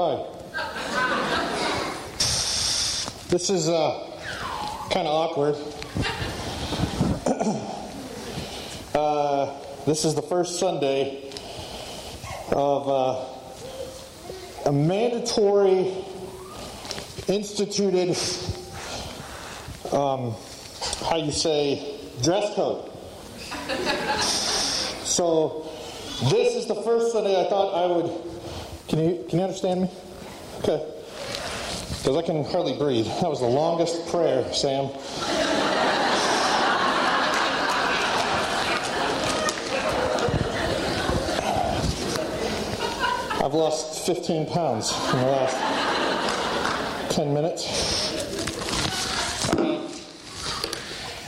Hi. This is uh, kind of awkward. uh, this is the first Sunday of uh, a mandatory instituted, um, how you say, dress code. So this is the first Sunday I thought I would. Can you can you understand me? Okay. Because I can hardly breathe. That was the longest prayer, Sam. I've lost 15 pounds in the last 10 minutes.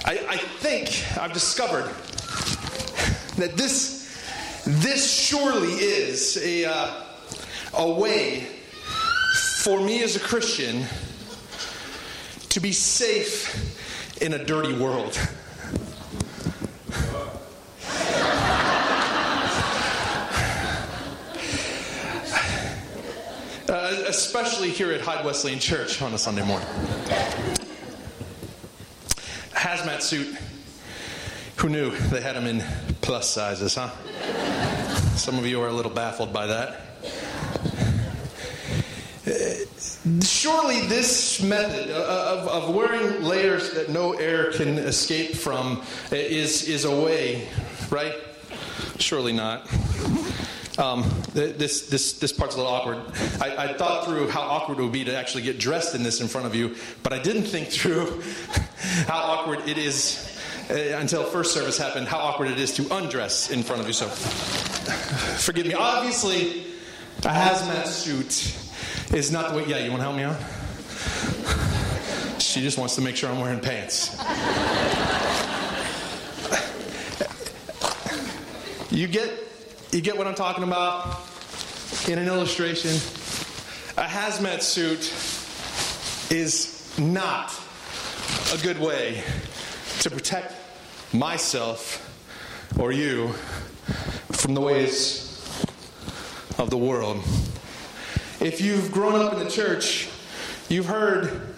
I, I think I've discovered that this, this surely is a, uh, a way for me as a Christian to be safe in a dirty world. Uh, especially here at Hyde Wesleyan Church on a Sunday morning. Hazmat suit. Who knew they had them in plus sizes, huh? Some of you are a little baffled by that. Uh, surely this method of, of wearing layers that no air can escape from is, is a way, right? Surely not. Um, this, this, this part's a little awkward. I, I, thought through how awkward it would be to actually get dressed in this in front of you, but I didn't think through how awkward it is uh, until first service happened, how awkward it is to undress in front of you. So, forgive me. Obviously, a hazmat suit is not the way. Yeah, you want to help me out? She just wants to make sure I'm wearing pants. You get you get what I'm talking about? In an illustration, a hazmat suit is not a good way to protect myself or you from the ways of the world. If you've grown up in the church, you've heard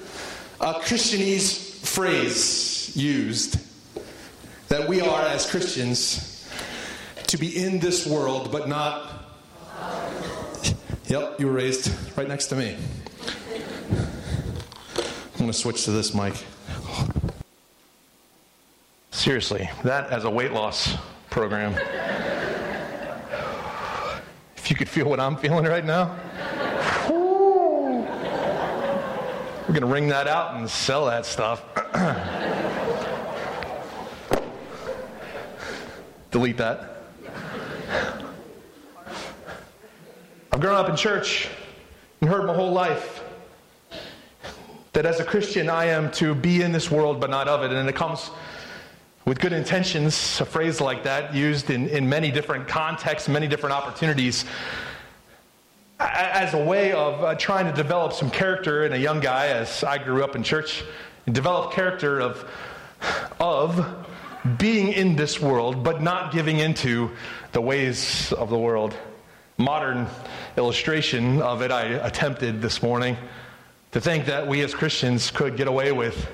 a Christianese phrase used that we are, as Christians, to be in this world, but not. Yep, you were raised right next to me. I'm going to switch to this mic. Seriously, that as a weight loss program. If you could feel what I'm feeling right now, we're going to wring that out and sell that stuff. Delete that. I've grown up in church and heard my whole life that as a Christian I am to be in this world but not of it. And it comes with good intentions, a phrase like that used in, in many different contexts, many different opportunities, as a way of uh, trying to develop some character in a young guy, as I grew up in church, and develop character of, of being in this world but not giving into the ways of the world modern illustration of it I attempted this morning to think that we as Christians could get away with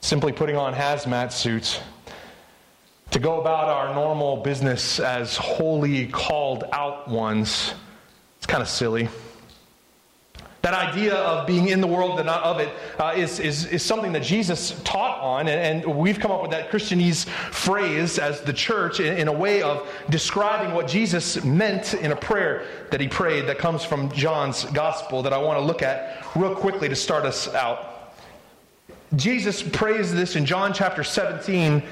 simply putting on hazmat suits to go about our normal business as holy called out ones. Kind of silly. That idea of being in the world and not of it uh, is is, is, something that Jesus taught on, and, and, we've come up with that Christianese phrase as the church in, in, a way of describing what Jesus meant in a prayer that he prayed that comes from John's gospel that I want to look at real quickly to start us out. Jesus prays this in John chapter 17,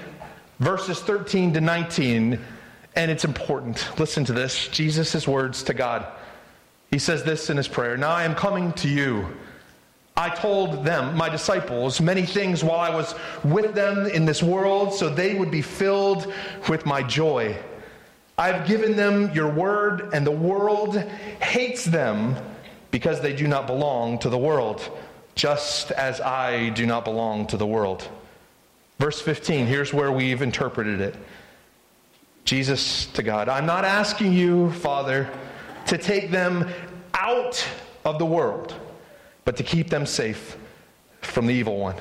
verses 13 to 19, and it's important. Listen to this Jesus' words to God. He says this in his prayer Now I am coming to you. I told them, my disciples, many things while I was with them in this world, so they would be filled with my joy. I've given them your word, and the world hates them because they do not belong to the world, just as I do not belong to the world. Verse 15, here's where we've interpreted it Jesus to God I'm not asking you, Father to take them out of the world, but to keep them safe from the evil one.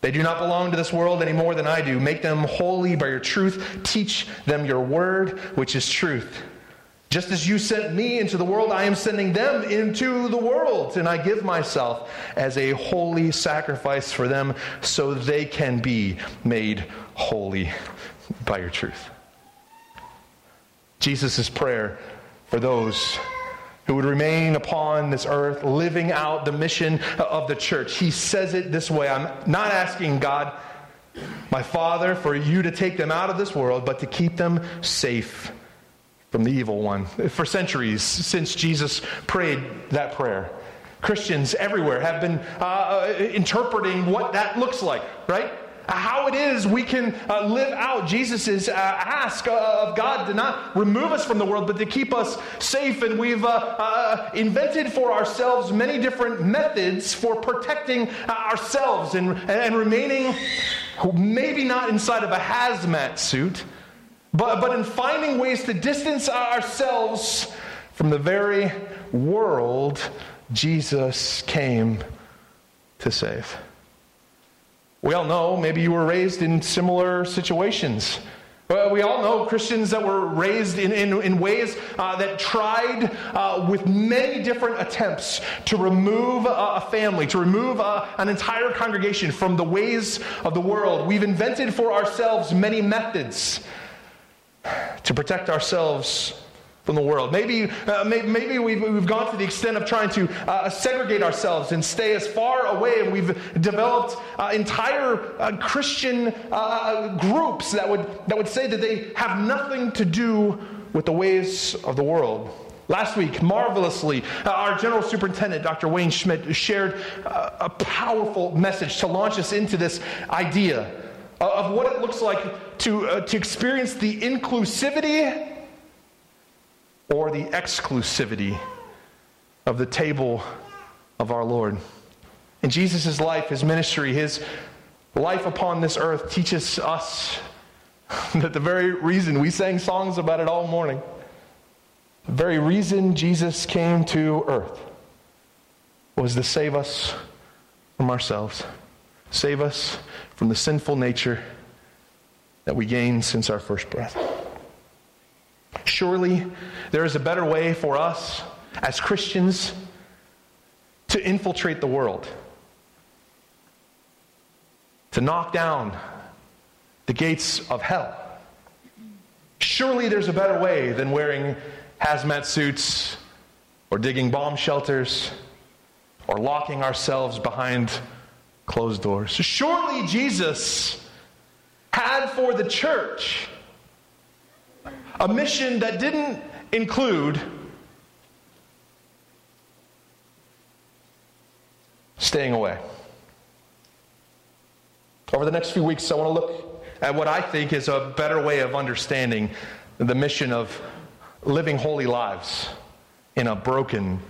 They do not belong to this world any more than I do. Make them holy by your truth. Teach them your word, which is truth. Just as you sent me into the world, I am sending them into the world. And I give myself as a holy sacrifice for them so they can be made holy by your truth. Jesus' prayer for those who would remain upon this earth, living out the mission of the church. He says it this way I'm not asking God, my Father, for you to take them out of this world, but to keep them safe from the evil one. For centuries since Jesus prayed that prayer, Christians everywhere have been uh, interpreting what that looks like, right? How it is we can uh, live out Jesus' uh, ask uh, of God to not remove us from the world, but to keep us safe. And we've uh, uh, invented for ourselves many different methods for protecting uh, ourselves and, and remaining maybe not inside of a hazmat suit, but, but in finding ways to distance ourselves from the very world Jesus came to save. We all know, maybe you were raised in similar situations. We all know Christians that were raised in, in, in ways uh, that tried uh, with many different attempts to remove a family, to remove uh, an entire congregation from the ways of the world. We've invented for ourselves many methods to protect ourselves from the world. Maybe, uh, maybe, we've, we've gone to the extent of trying to uh, segregate ourselves and stay as far away, and we've developed uh, entire uh, Christian uh, groups that would, that would say that they have nothing to do with the ways of the world. Last week, marvelously, uh, our general superintendent, Dr. Wayne Schmidt, shared a powerful message to launch us into this idea of what it looks like to, to experience the inclusivity or the exclusivity of the table of our Lord. In Jesus' life, his ministry, his life upon this earth teaches us that the very reason we sang songs about it all morning, the very reason Jesus came to earth was to save us from ourselves, save us from the sinful nature that we gained since our first breath. Surely there is a better way for us as Christians to infiltrate the world, to knock down the gates of hell. Surely there's a better way than wearing hazmat suits or digging bomb shelters or locking ourselves behind closed doors. Surely Jesus had for the church a mission that didn't include staying away. Over the next few weeks, I want to look at what I think is a better way of understanding the mission of living holy lives in a broken,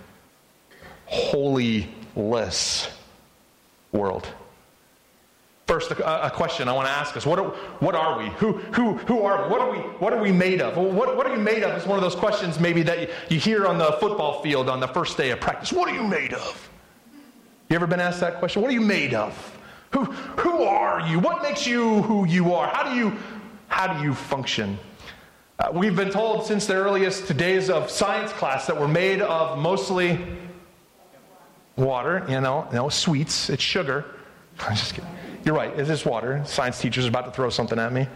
holyless world. First, a, a, question I want to ask us: What are, what are we? Who, who, who are we? What are we? What are we made of? What, what are you made of? Is one of those questions maybe that you, you hear on the football field on the first day of practice. What are you made of? You ever been asked that question? What are you made of? Who, who are you? What makes you who you are? How do you, how do you function? Uh, we've been told since the earliest days of science class that we're made of mostly water, you know, you know sweets, it's sugar. I'm just kidding. You're right, it is water. Science teacher's are about to throw something at me.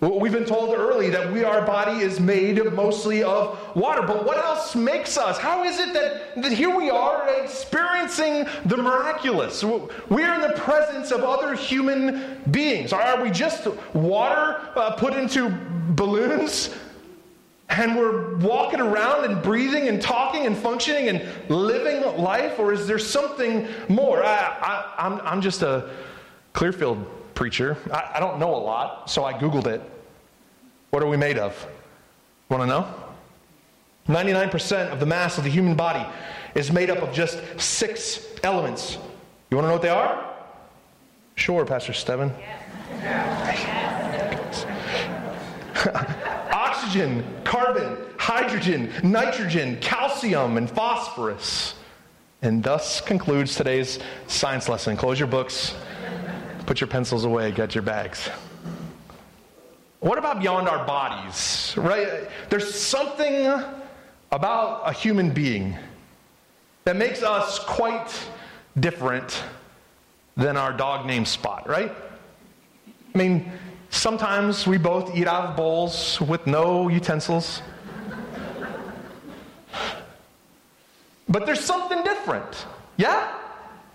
We've been told early that we, our body is made mostly of water. But what else makes us? How is it that, that here we are experiencing the miraculous? We're in the presence of other human beings. Are we just water uh, put into balloons? And we're walking around and breathing and talking and functioning and living life? Or is there something more? I, I, I'm, I'm just a Clearfield preacher. I, I don't know a lot, so I Googled it. What are we made of? Want to know? 99% of the mass of the human body is made up of just six elements. You want to know what they are? Sure, Pastor Steven. Oxygen, carbon, hydrogen, nitrogen, calcium, and phosphorus. And thus concludes today's science lesson. Close your books, put your pencils away, get your bags. What about beyond our bodies, right? There's something about a human being that makes us quite different than our dog named Spot, right? I mean, sometimes we both eat out of bowls with no utensils. But there's something different. Yeah?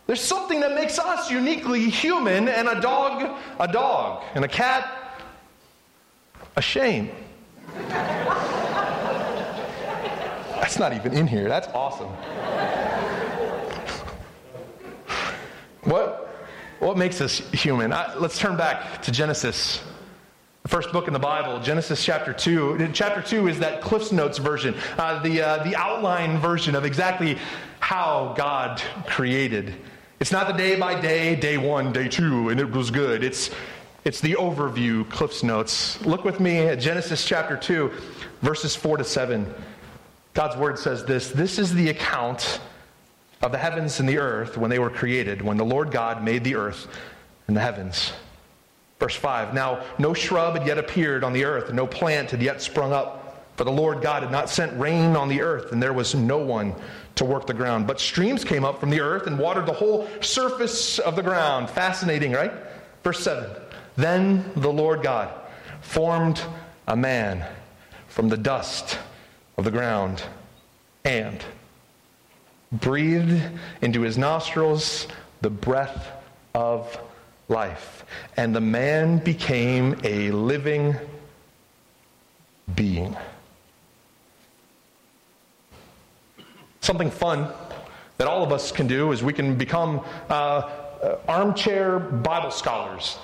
There's something that makes us uniquely human and a dog a dog and a cat a shame. That's not even in here. That's awesome. what, what makes us human? I, let's turn back to Genesis, the first book in the Bible, Genesis chapter 2. Chapter 2 is that Cliff's Notes version, uh, the, uh, the outline version of exactly how God created. It's not the day by day, day one, day two, and it was good. It's, it's the overview, Cliff's Notes. Look with me at Genesis chapter 2, verses 4 to 7. God's word says this This is the account of the heavens and the earth when they were created, when the Lord God made the earth and the heavens. Verse 5 Now no shrub had yet appeared on the earth, no plant had yet sprung up, for the Lord God had not sent rain on the earth, and there was no one to work the ground. But streams came up from the earth and watered the whole surface of the ground. Fascinating, right? Verse 7 Then the Lord God formed a man from the dust of the ground and breathed into his nostrils the breath of life. And the man became a living being. Something fun that all of us can do is we can become uh, uh, armchair Bible scholars.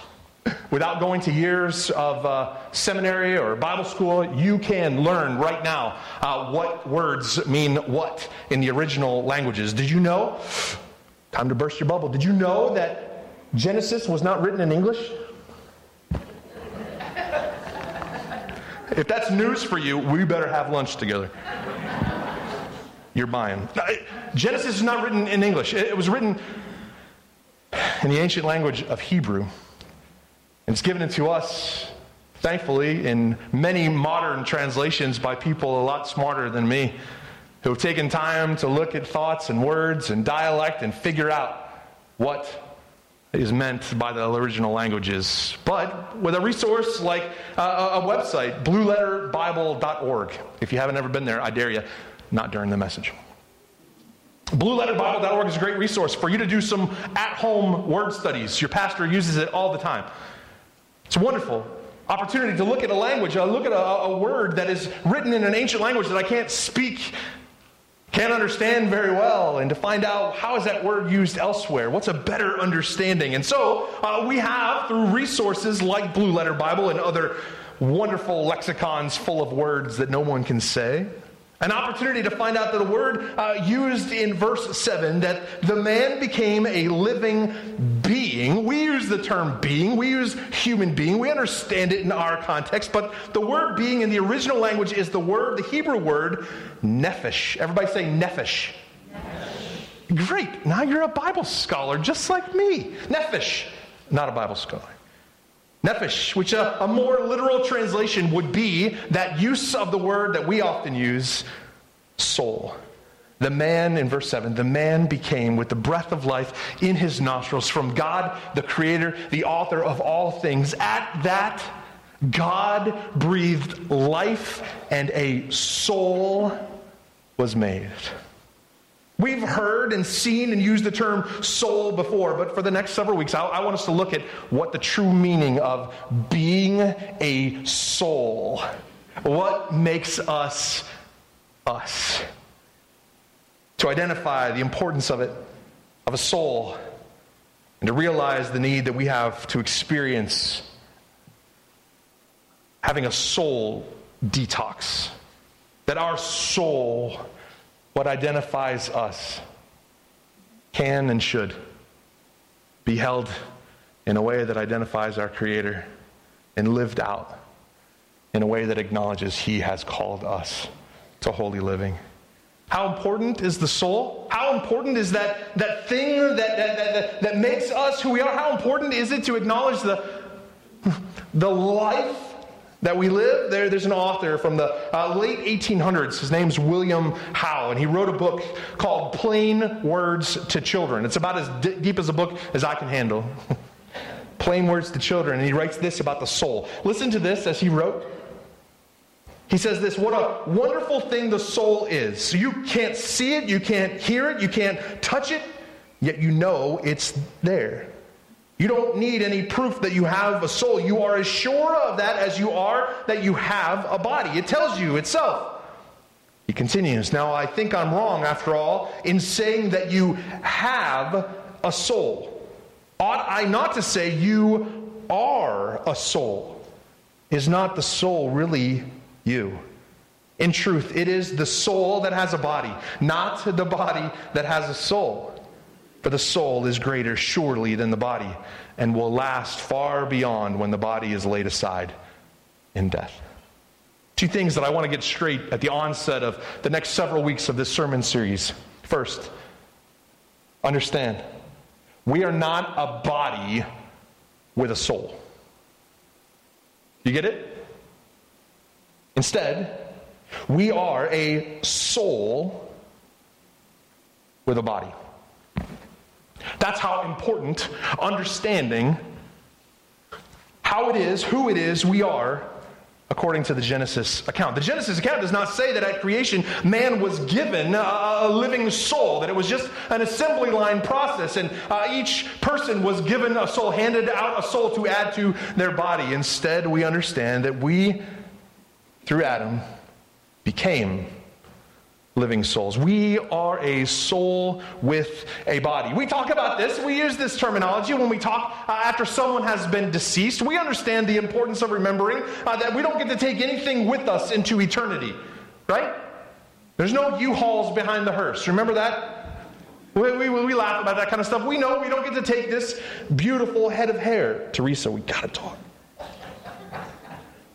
Without going to years of uh, seminary or Bible school, you can learn right now uh, what words mean what in the original languages. Did you know? Time to burst your bubble. Did you know that Genesis was not written in English? If that's news for you, we better have lunch together. You're buying. Genesis is not written in English, it was written in the ancient language of Hebrew. It's given to us, thankfully, in many modern translations by people a lot smarter than me who have taken time to look at thoughts and words and dialect and figure out what is meant by the original languages. But with a resource like uh, a website, blueletterbible.org, if you haven't ever been there, I dare you, not during the message. BlueLetterBible.org is a great resource for you to do some at home word studies. Your pastor uses it all the time. It's a wonderful opportunity to look at a language, uh, look at a, a word that is written in an ancient language that I can't speak, can't understand very well, and to find out how is that word used elsewhere? What's a better understanding? And so uh, we have, through resources like Blue Letter Bible and other wonderful lexicons full of words that no one can say, an opportunity to find out that the word uh, used in verse 7 that the man became a living being. We use the term being, we use human being, we understand it in our context, but the word being in the original language is the word, the Hebrew word, nephesh. Everybody say nephesh. nephesh. Great. Now you're a Bible scholar just like me. Nephesh, not a Bible scholar. Nephesh, which a, a, more literal translation would be that use of the word that we often use, soul. The man, in verse 7, the man became with the breath of life in his nostrils from God, the creator, the author of all things. At that, God breathed life and a soul was made. We've heard and seen and used the term soul before, but for the next several weeks, I, I, want us to look at what the true meaning of being a soul. What makes us us? To identify the importance of it, of a soul, and to realize the need that we have to experience having a soul detox. That our soul what identifies us can and should be held in a way that identifies our Creator and lived out in a way that acknowledges He has called us to holy living. How important is the soul? How important is that, that thing that, that, that, that, makes us who we are? How important is it to acknowledge the, the life that we live? There, there's an author from the uh, late 1800s. His name's William How, and he wrote a book called Plain Words to Children. It's about as d- deep as a book as I can handle. Plain Words to Children. And he writes this about the soul. Listen to this as he wrote. He says this what a wonderful thing the soul is. So you can't see it, you can't hear it, you can't touch it, yet you know it's there. You don't need any proof that you have a soul. You are as sure of that as you are that you have a body. It tells you itself. He continues, Now I think I'm wrong, after all, in saying that you have a soul. Ought I not to say you are a soul? Is not the soul really you. In truth, it is the soul that has a body, not the body that has a soul. For the soul is greater, surely, than the body, and will last far beyond when the body is laid aside in death. Two things that I want to get straight at the onset of the next several weeks of this sermon series. First, understand, we are not a body with a soul. You get it? Instead, we are a soul with a body. That's how important understanding how it is, who it is we are, according to the Genesis account. The Genesis account does not say that at creation man was given a, living soul, that it was just an assembly line process, and uh, each person was given a soul, handed out a soul to add to their body. Instead, we understand that we through Adam, became living souls. We are a soul with a body. We talk about this, we use this terminology when we talk uh, after someone has been deceased. We understand the importance of remembering uh, that we don't get to take anything with us into eternity, right? There's no U Hauls behind the hearse. Remember that? We, we, we laugh about that kind of stuff. We know we don't get to take this beautiful head of hair. Teresa, we got to talk.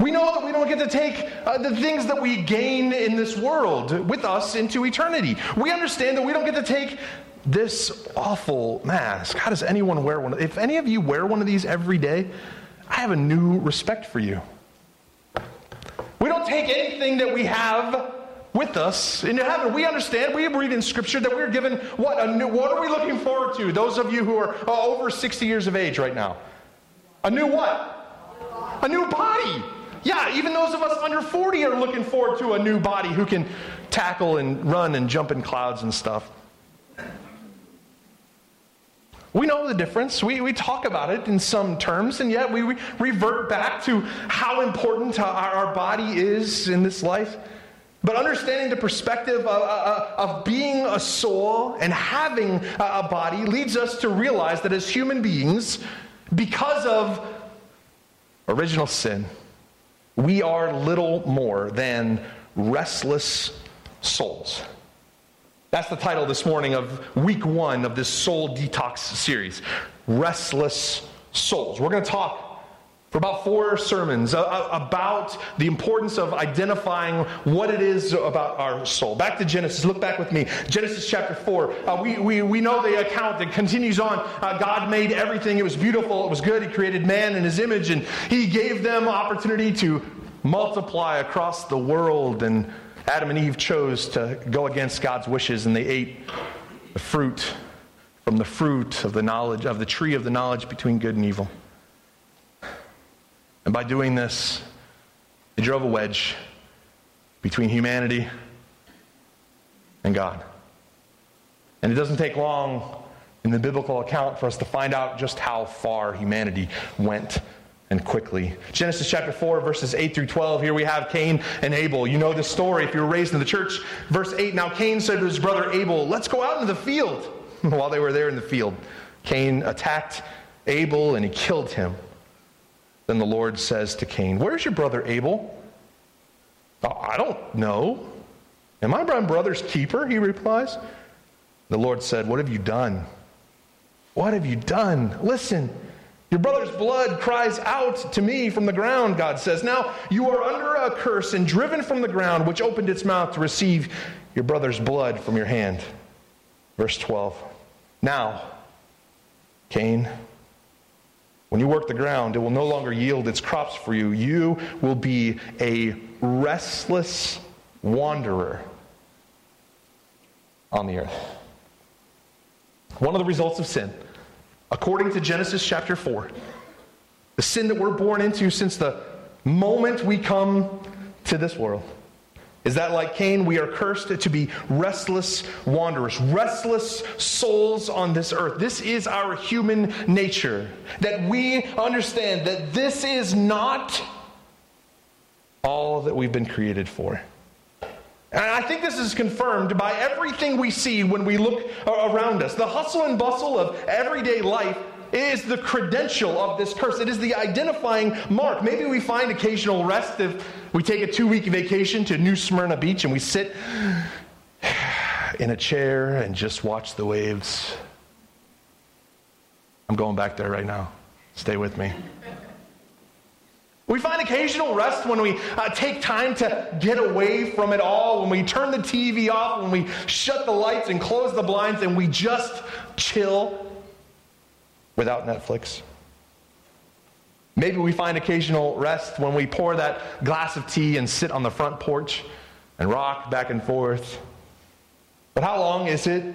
We know that we don't get to take uh, the things that we gain in this world with us into eternity. We understand that we don't get to take this awful mask. How does anyone wear one? If any of you wear one of these every day, I have a new respect for you. We don't take anything that we have with us into heaven. We understand, we read in Scripture that we're given what? A new, what are we looking forward to? Those of you who are uh, over 60 years of age right now. A new what? A new body. Yeah, even those of us under 40 are looking forward to a new body who can tackle and run and jump in clouds and stuff. We know the difference. We, we talk about it in some terms, and yet we, revert back to how important our, our, body is in this life. But understanding the perspective of, of, of being a soul and having a body leads us to realize that as human beings, because of original sin, we are little more than restless souls. That's the title this morning of week one of this soul detox series Restless Souls. We're going to talk for about four sermons about the importance of identifying what it is about our soul. Back to Genesis. Look back with me. Genesis chapter 4. Uh, we, we, we know the account that continues on. Uh, God made everything. It was beautiful. It was good. He created man in his image, and he gave them opportunity to multiply across the world. And Adam and Eve chose to go against God's wishes, and they ate the fruit from the fruit of the knowledge of the tree of the knowledge between good and evil. And by doing this, they drove a wedge between humanity and God. And it doesn't take long in the biblical account for us to find out just how far humanity went and quickly. Genesis chapter 4, verses 8 through 12. Here we have Cain and Abel. You know this story if you were raised in the church. Verse 8 Now Cain said to his brother Abel, Let's go out into the field. While they were there in the field, Cain attacked Abel and he killed him. Then the Lord says to Cain, Where's your brother Abel? Oh, I don't know. Am I my brother's keeper? He replies. The Lord said, What have you done? What have you done? Listen, Your brother's blood cries out to me from the ground, God says. Now you are under a curse and driven from the ground, which opened its mouth to receive your brother's blood from your hand. Verse 12. Now, Cain, when you work the ground, it will no longer yield its crops for you. You will be a restless wanderer on the earth. One of the results of sin according to Genesis chapter 4. The sin that we're born into since the moment we come to this world. Is that like Cain? We are cursed to be restless wanderers, restless souls on this earth. This is our human nature. That we understand that this is not all that we've been created for. And I think this is confirmed by everything we see when we look around us. The hustle and bustle of everyday life is the credential of this curse. It is the identifying mark. Maybe we find occasional rest if we take a two week vacation to New Smyrna Beach and we sit in a chair and just watch the waves. I'm going back there right now. Stay with me. We find occasional rest when we uh, take time to get away from it all, when we turn the TV off, when we shut the lights and close the blinds, and we just chill without Netflix. Maybe we find occasional rest when we pour that glass of tea and sit on the front porch and rock back and forth. But how long is it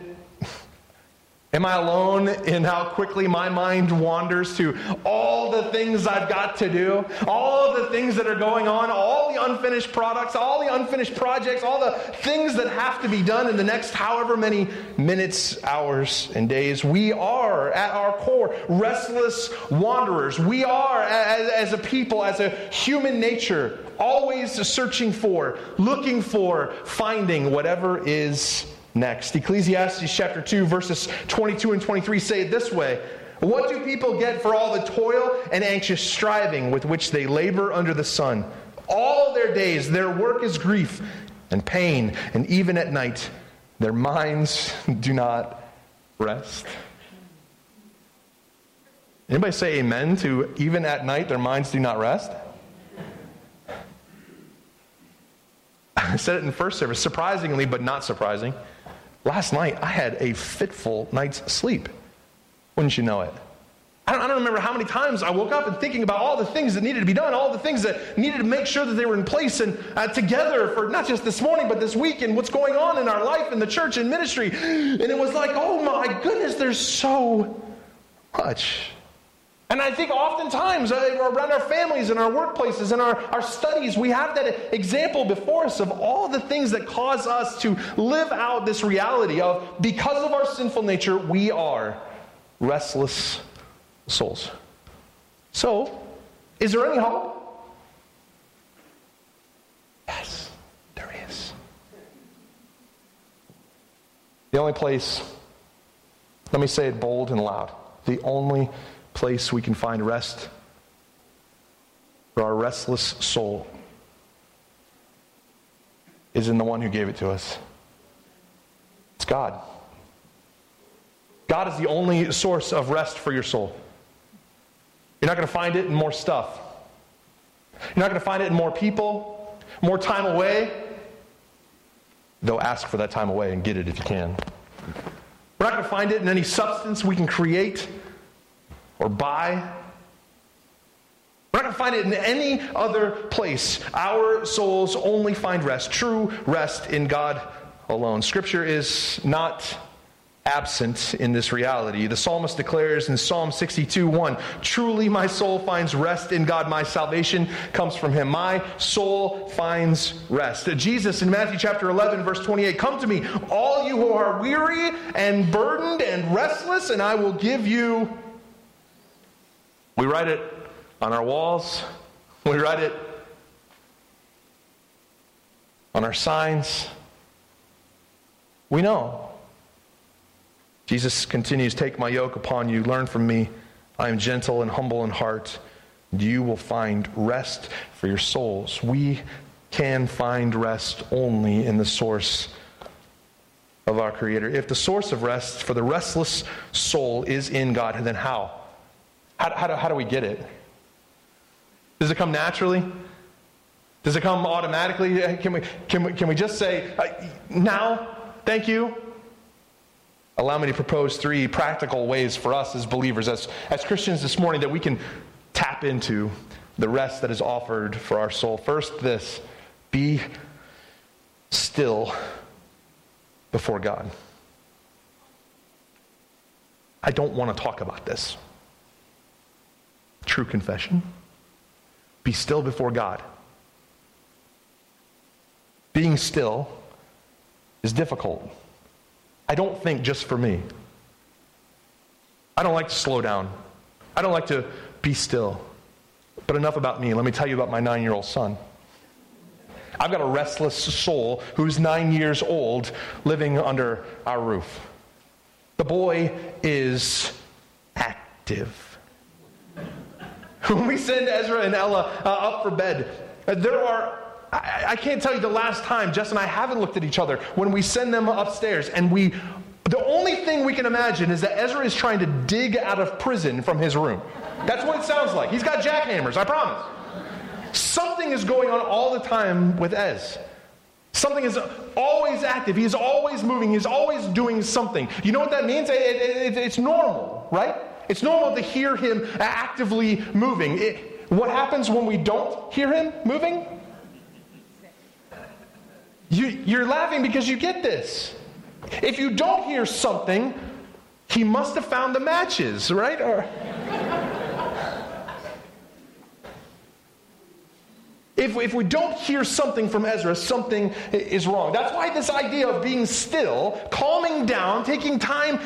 Am I alone in how quickly my mind wanders to all the things I've got to do, all the things that are going on, all the unfinished products, all the unfinished projects, all the things that have to be done in the next however many minutes, hours, and days? We are, at our core, restless wanderers. We are, as, as a people, as a human nature, always searching for, looking for, finding whatever is next. Ecclesiastes chapter 2, verses 22 and 23 say it this way What do people get for all the toil and anxious striving with which they labor under the sun? All their days, their work is grief and pain, and even at night, their minds do not rest. Anybody say amen to even at night their minds do not rest? I said it in first service, surprisingly, but not surprising. Last night, I had a fitful night's sleep. Wouldn't you know it? I don't, I don't, remember how many times I woke up and thinking about all the things that needed to be done, all the things that needed to make sure that they were in place and uh, together for not just this morning, but this week and what's going on in our life in the church and ministry. And it was like, oh my goodness, there's so much. And I think oftentimes uh, around our families and our workplaces and our, our studies, we have that example before us of all the things that cause us to live out this reality of because of our sinful nature, we are restless souls. So, is there any hope? Yes, there is. The only place, let me say it bold and loud, the only place we can find rest for our restless soul is in the one who gave it to us. It's God. God is the only source of rest for your soul. You're not going to find it in more stuff. You're not going to find it in more people, more time away. Though ask for that time away and get it if you can. We're not going to find it in any substance we can create or buy. We're not going to find it in any other place. Our souls only find rest, true rest in God alone. Scripture is not absent in this reality. The psalmist declares in Psalm 62 1 Truly my soul finds rest in God. My salvation comes from him. My soul finds rest. Jesus in Matthew chapter 11, verse 28 Come to me, all you who are weary and burdened and restless, and I will give you we write it on our walls, we write it on our signs. We know. Jesus continues Take my yoke upon you, learn from me. I am gentle and humble in heart. You will find rest for your souls. We can find rest only in the source of our Creator. If the source of rest for the restless soul is in God, then how? How, how, do, how do we get it? Does it come naturally? Does it come automatically? Can we, can we, can we just say, uh, now, thank you? Allow me to propose three practical ways for us as believers, as, as Christians this morning, that we can tap into the rest that is offered for our soul. First, this be still before God. I don't want to talk about this. True confession. Be still before God. Being still is difficult. I don't think just for me. I don't like to slow down. I don't like to be still. But enough about me. Let me tell you about my nine year old son. I've got a restless soul who's nine years old living under our roof. The boy is active. When we send Ezra and Ella uh, up for bed, uh, there are I, I, can't tell you the last time Jess and I haven't looked at each other when we send them upstairs and we the only thing we can imagine is that Ezra is trying to dig out of prison from his room. That's what it sounds like. He's got jackhammers, I promise. Something is going on all the time with Ez. Something is always active. He's always moving. He's always doing something. You know what that means? It, it, it, it's normal, right? It's normal to hear him actively moving. what happens when we don't hear him moving? You, you're laughing because you get this. If you don't hear something, he must have found the matches, right? Or, If, if we don't hear something from Ezra, something is wrong. That's why this idea of being still, calming down, taking time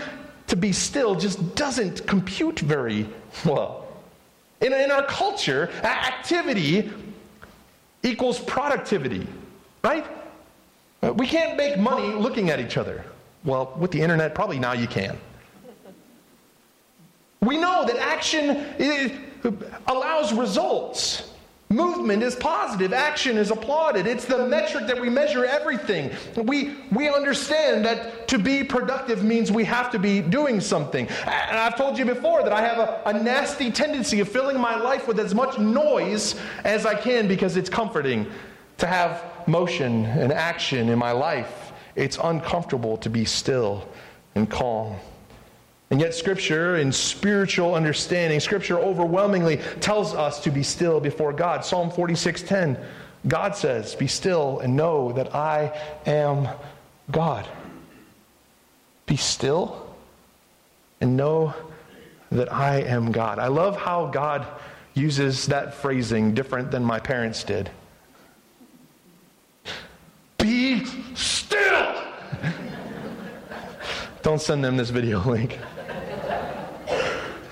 to be still just doesn't compute very well. In, in our culture, activity equals productivity, right? Uh, we can't make money looking at each other. Well, with the internet, probably now you can. We know that action allows results. Movement is positive, action is applauded. It's the metric that we measure everything. We, we understand that to be productive means we have to be doing something. And I've told you before that I have a, a nasty tendency of filling my life with as much noise as I can because it's comforting to have motion and action in my life. It's uncomfortable to be still and calm. And yet, Scripture, in spiritual understanding, Scripture overwhelmingly tells us to be still before God. Psalm 46:10, God says, Be still and know that I am God. Be still and know that I am God. I love how God uses that phrasing different than my parents did. Be still! Don't send them this video link.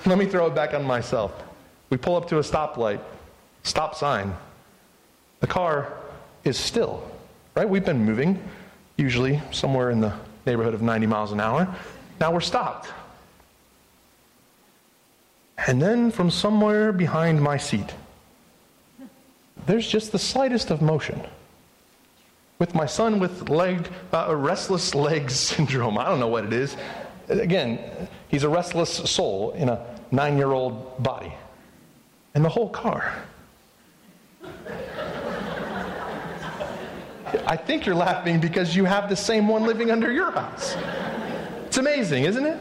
Let me throw it back on myself. We pull up to a stoplight, stop sign. The car is still, right? We've been moving, usually somewhere in the neighborhood of 90 miles an hour. Now we're stopped. And then from somewhere behind my seat, there's just the slightest of motion. With my son with leg, uh, restless leg syndrome, I don't know what it is. Again, he's a restless soul in a nine year old body and the whole car. I think you're laughing because you have the same one living under your house. It's amazing, isn't it?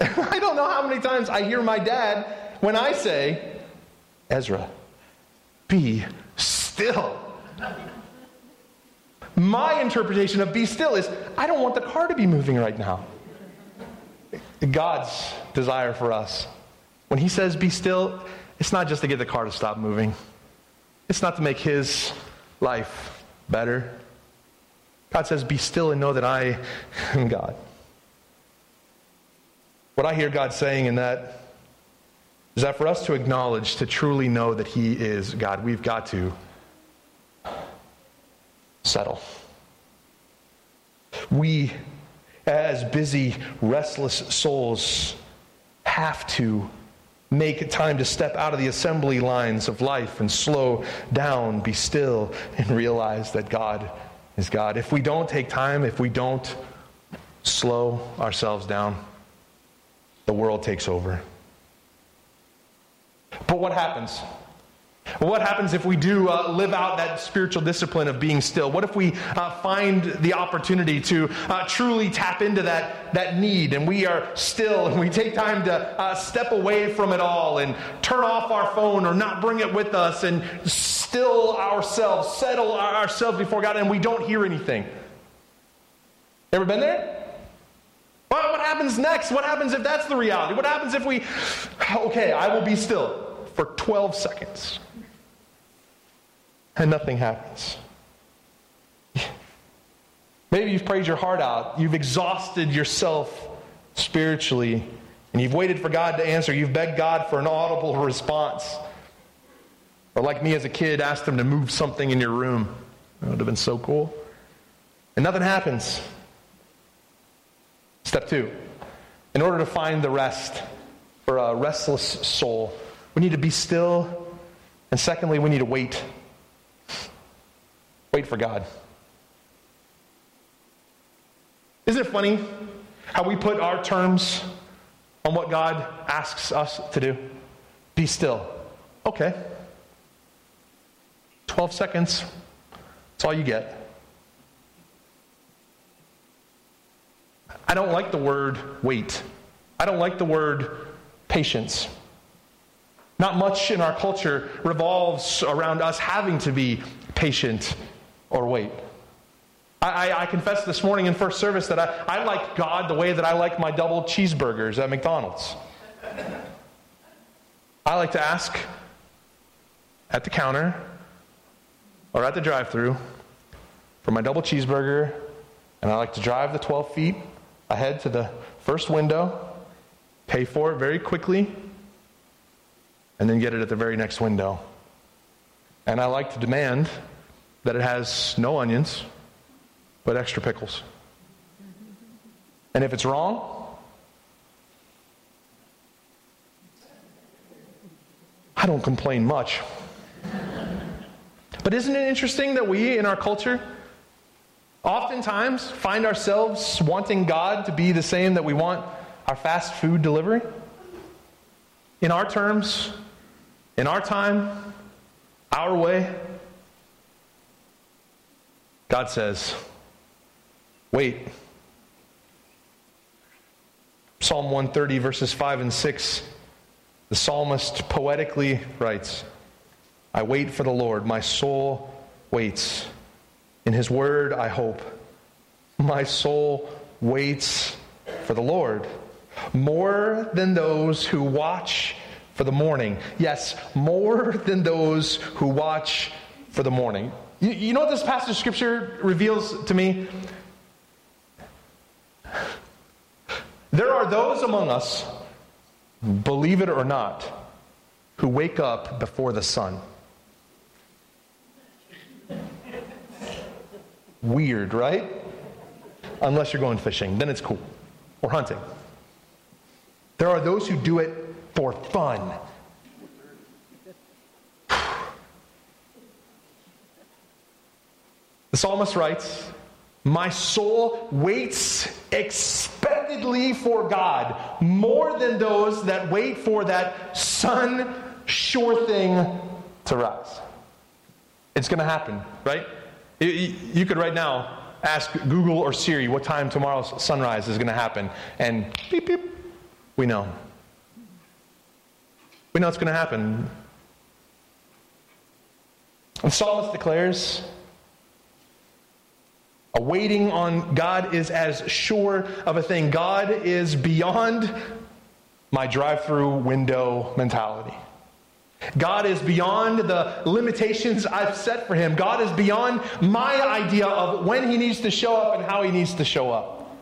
I don't know how many times I hear my dad when I say, Ezra, be still. My interpretation of be still is I don't want the car to be moving right now. God's desire for us. When He says, be still, it's not just to get the car to stop moving, it's not to make His life better. God says, be still and know that I am God. What I hear God saying in that is that for us to acknowledge, to truly know that He is God, we've got to settle. We as busy, restless souls have to make time to step out of the assembly lines of life and slow down, be still, and realize that God is God. If we don't take time, if we don't slow ourselves down, the world takes over. But what happens? What happens if we do uh, live out that spiritual discipline of being still? What if we uh, find the opportunity to uh, truly tap into that, that need and we are still and we take time to uh, step away from it all and turn off our phone or not bring it with us and still ourselves, settle ourselves before God and we don't hear anything? Ever been there? Well, what happens next? What happens if that's the reality? What happens if we, okay, I will be still for 12 seconds and nothing happens? Maybe you've prayed your heart out, you've exhausted yourself spiritually, and you've waited for God to answer. You've begged God for an audible response. Or, like me as a kid, asked Him to move something in your room. That would have been so cool. And nothing happens. Step two in order to find the rest for a restless soul, we need to be still. And secondly, we need to wait. Wait for God. Isn't it funny how we put our terms on what God asks us to do? Be still. Okay. 12 seconds. That's all you get. I don't like the word wait. I don't like the word patience. Not much in our culture revolves around us having to be patient or wait. I, I, I confessed this morning in first service that I, I like God the way that I like my double cheeseburgers at McDonald's. I like to ask at the counter or at the drive through for my double cheeseburger, and I like to drive the 12 feet ahead to the first window, pay for it very quickly, and then get it at the very next window. And I like to demand that it has no onions, but extra pickles. And if it's wrong, I don't complain much. But isn't it interesting that we in our culture oftentimes find ourselves wanting God to be the same that we want our fast food delivery? In our terms, in our time, our way. God says, wait. Psalm 130, verses 5 and 6, the psalmist poetically writes, I wait for the Lord, my soul waits. In his word, I hope. My soul waits for the Lord more than those who watch for the morning. Yes, more than those who watch for the morning. You, you know what this passage of scripture reveals to me? There are those among us, believe it or not, who wake up before the sun. Weird, right? Unless you're going fishing, then it's cool. Or hunting. There are those who do it for fun. The psalmist writes, My soul waits expectantly for God more than those that wait for that sun sure thing to rise. It's going to happen, right? You could right now ask Google or Siri what time tomorrow's sunrise is going to happen, and beep, beep, we know. We know it's going to happen. And Psalmist declares, a waiting on God is as sure of a thing. God is beyond my drive through window mentality. God is beyond the limitations I've set for him. God is beyond my idea of when he needs to show up and how he needs to show up.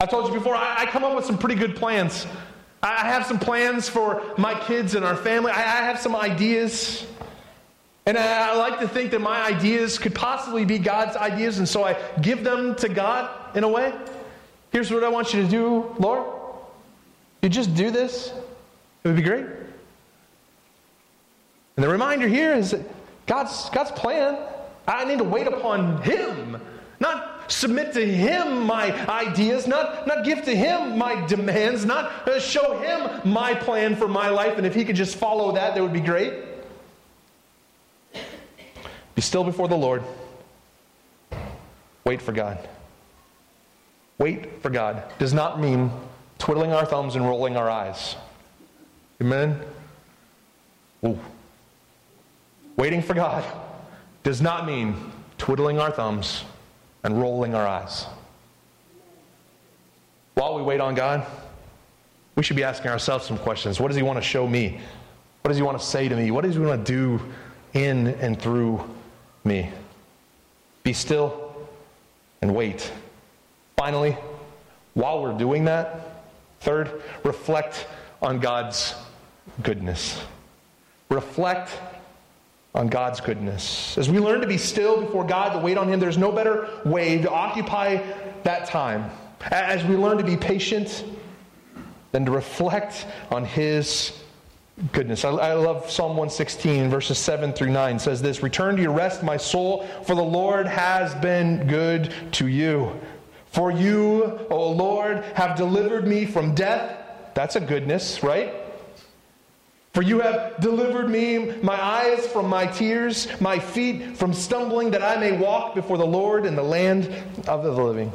I've told you before, I, I come up with some pretty good plans. I have some plans for my kids and our family. I, I have some ideas. And I, I like to think that my ideas could possibly be God's ideas, and so I give them to God in a way. Here's what I want you to do, Lord. You just do this, it would be great. And the reminder here is that God's, God's plan, I need to wait upon Him, not submit to Him my ideas, not, not give to Him my demands, not uh, show Him my plan for my life, and if He could just follow that, that would be great. Be still before the Lord. Wait for God. Wait for God does not mean twiddling our thumbs and rolling our eyes. Amen? Ooh. Waiting for God does not mean twiddling our thumbs and rolling our eyes. While we wait on God, we should be asking ourselves some questions. What does He want to show me? What does He want to say to me? What does He want to do in and through me? Be still and wait. Finally, while we're doing that, third, reflect on God's goodness. Reflect on God's goodness. As we learn to be still before God, to wait on Him, there's no better way to occupy that time. As we learn to be patient, than to reflect on His goodness. I, I, love Psalm 116, verses 7 through 9 says this Return to your rest, my soul, for the Lord has been good to you. For you, O Lord, have delivered me from death. That's a goodness, right? For you have delivered me, my eyes from my tears, my feet from stumbling, that I may walk before the Lord in the land of the living.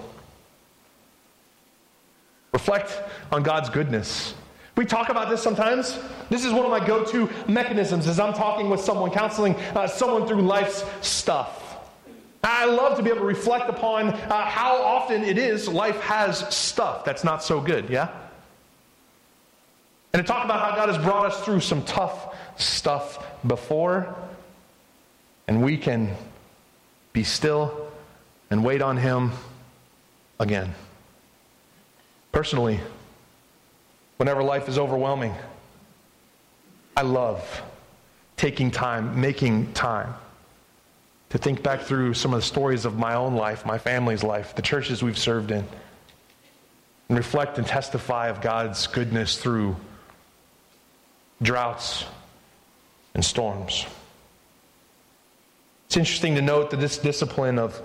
Reflect on God's goodness. We talk about this sometimes. This is one of my go to mechanisms as I'm talking with someone, counseling uh, someone through life's stuff. I love to be able to reflect upon uh, how often it is life has stuff that's not so good, yeah? And to talk about how God has brought us through some tough stuff before, and we can be still and wait on Him again. Personally, whenever life is overwhelming, I love taking time, making time to think back through some of the stories of my own life, my family's life, the churches we've served in, and reflect and testify of God's goodness through droughts and storms. It's interesting to note that this discipline of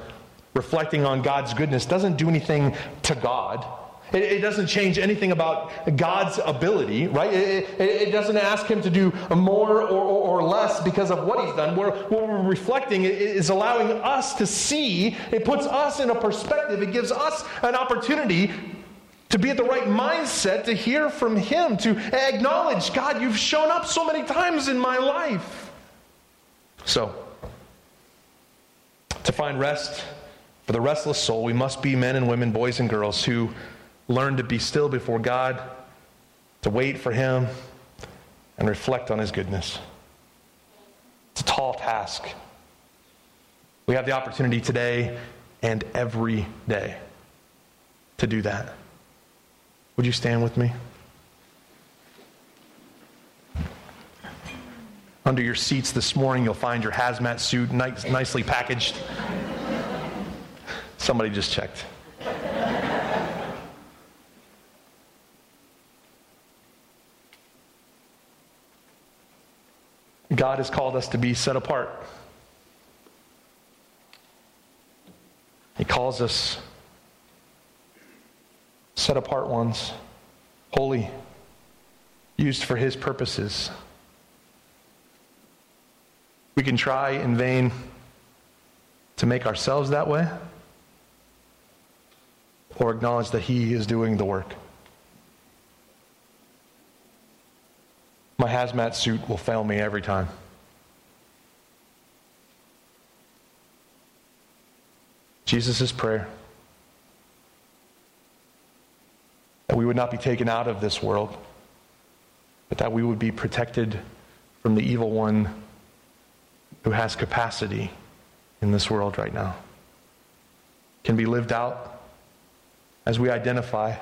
reflecting on God's goodness doesn't do anything to God. It, it doesn't change anything about God's ability, right? It, it, it doesn't ask Him to do more or, or, or, less because of what He's done. We're, what we're reflecting is allowing us to see, it puts us in a perspective, it gives us an opportunity to be at the right mindset to hear from Him, to acknowledge, God, you've shown up so many times in my life. So, to find rest for the restless soul, we must be men and women, boys and girls who learn to be still before God, to wait for Him, and reflect on His goodness. It's a tall task. We have the opportunity today and every day to do that. Would you stand with me? Under your seats this morning, you'll find your hazmat suit nice, nicely packaged. Somebody just checked. God has called us to be set apart. He calls us set apart ones, holy, used for His purposes. We can try in vain to make ourselves that way or acknowledge that He is doing the work. My hazmat suit will fail me every time. Jesus' prayer that we would not be taken out of this world, but that we would be protected from the evil one who has capacity in this world right now. Can be lived out as we identify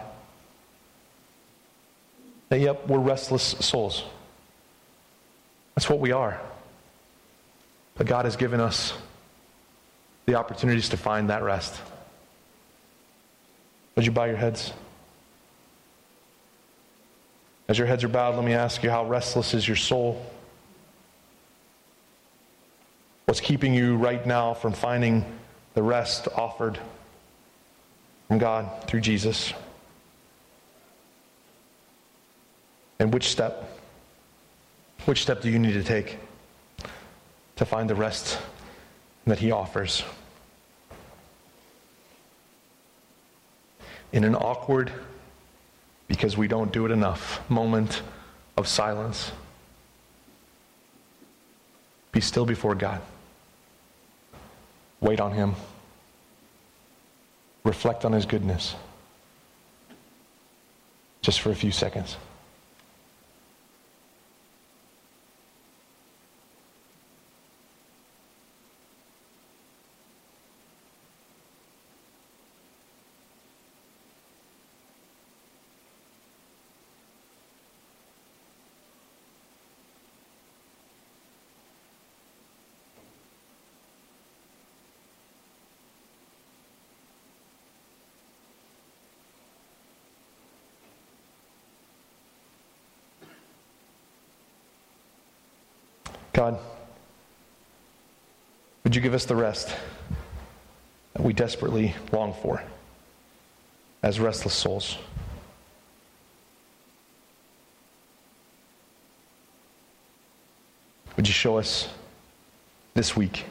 that, yep, we're restless souls. That's what we are. But God has given us the opportunities to find that rest. Would you bow your heads? As your heads are bowed, let me ask you how restless is your soul? What's keeping you right now from finding the rest offered from God through Jesus. And which step? Which step do you need to take to find the rest that He offers? In an awkward, because we don't do it enough, moment of silence, be still before God. Wait on Him. Reflect on His goodness. Just for a few seconds. God, would you give us the rest that we desperately long for as restless souls? Would you show us this week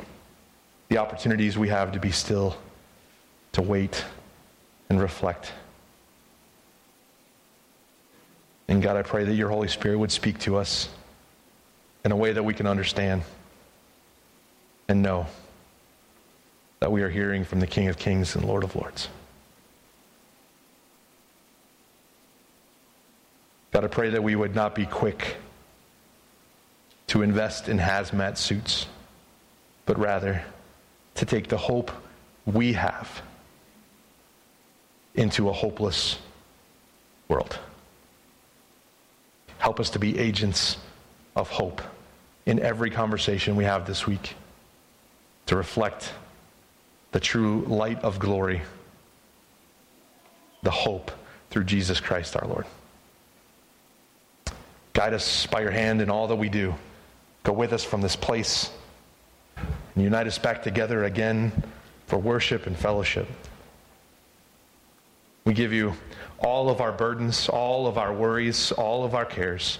the opportunities we have to be still, to wait, and reflect? And God, I pray that your Holy Spirit would speak to us in a way that we can understand and know that we are hearing from the King of Kings and Lord of Lords. God, I pray that we would not be quick to invest in hazmat suits, but rather to take the hope we have into a hopeless world. Help us to be agents of hope in every conversation we have this week to reflect the true light of glory, the hope through Jesus Christ our Lord. Guide us by your hand in all that we do. Go with us from this place and unite us back together again for worship and fellowship. We give you all of our burdens, all of our worries, all of our cares.